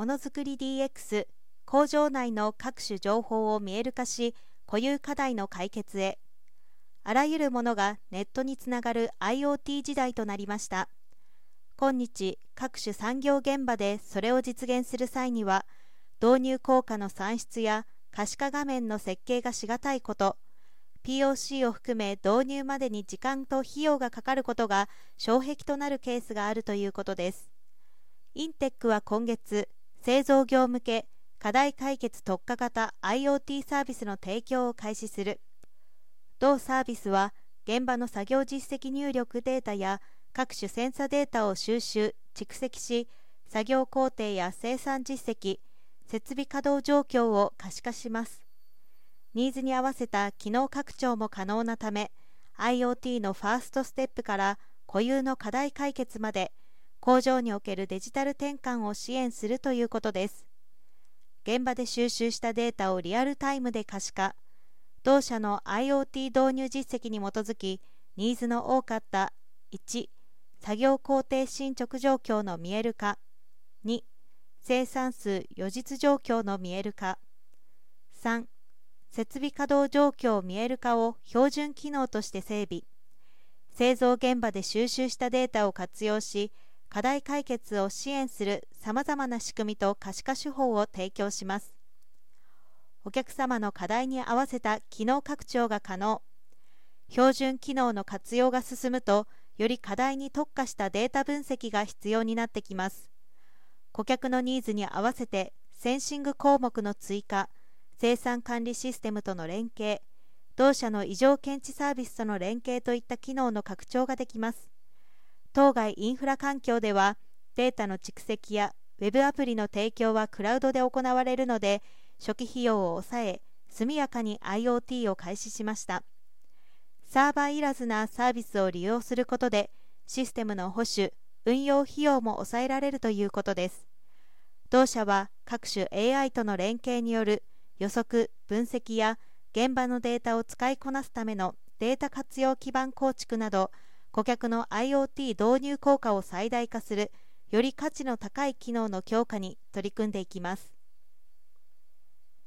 ものづくり DX 工場内の各種情報を見える化し固有課題の解決へ。あらゆるものがネットにつながる IoT 時代となりました。今日各種産業現場でそれを実現する際には導入効果の算出や可視化画面の設計がしがたいこと POC を含め導入までに時間と費用がかかることが障壁となるケースがあるということです。インテックは今月製造業向け課題解決特化型 IoT サービスの提供を開始する。同サービスは現場の作業実績入力データや各種センサデータを収集蓄積し作業工程や生産実績設備稼働状況を可視化します。ニーズに合わせた機能拡張も可能なため IoT のファーストステップから固有の課題解決まで工場におけるデジタル転換を支援するということです。現場で収集したデータをリアルタイムで可視化。同社の IoT 導入実績に基づきニーズの多かった1作業工程進捗状況の見える化。2生産数予実状況の見える化。3設備稼働状況見える化を標準機能として整備。製造現場で収集したデータを活用し課題解決を支援するさまざまな仕組みと可視化手法を提供します。お客様の課題に合わせた機能拡張が可能。標準機能の活用が進むとより課題に特化したデータ分析が必要になってきます。顧客のニーズに合わせてセンシング項目の追加生産管理システムとの連携同社の異常検知サービスとの連携といった機能の拡張ができます。当該インフラ環境ではデータの蓄積や Web アプリの提供はクラウドで行われるので初期費用を抑え速やかに IoT を開始しました。サーバーいらずなサービスを利用することでシステムの保守運用費用も抑えられるということです。同社は各種 AI との連携による予測分析や現場のデータを使いこなすためのデータ活用基盤構築など顧客の IoT 導入効果を最大化するより価値の高い機能の強化に取り組んでいきます。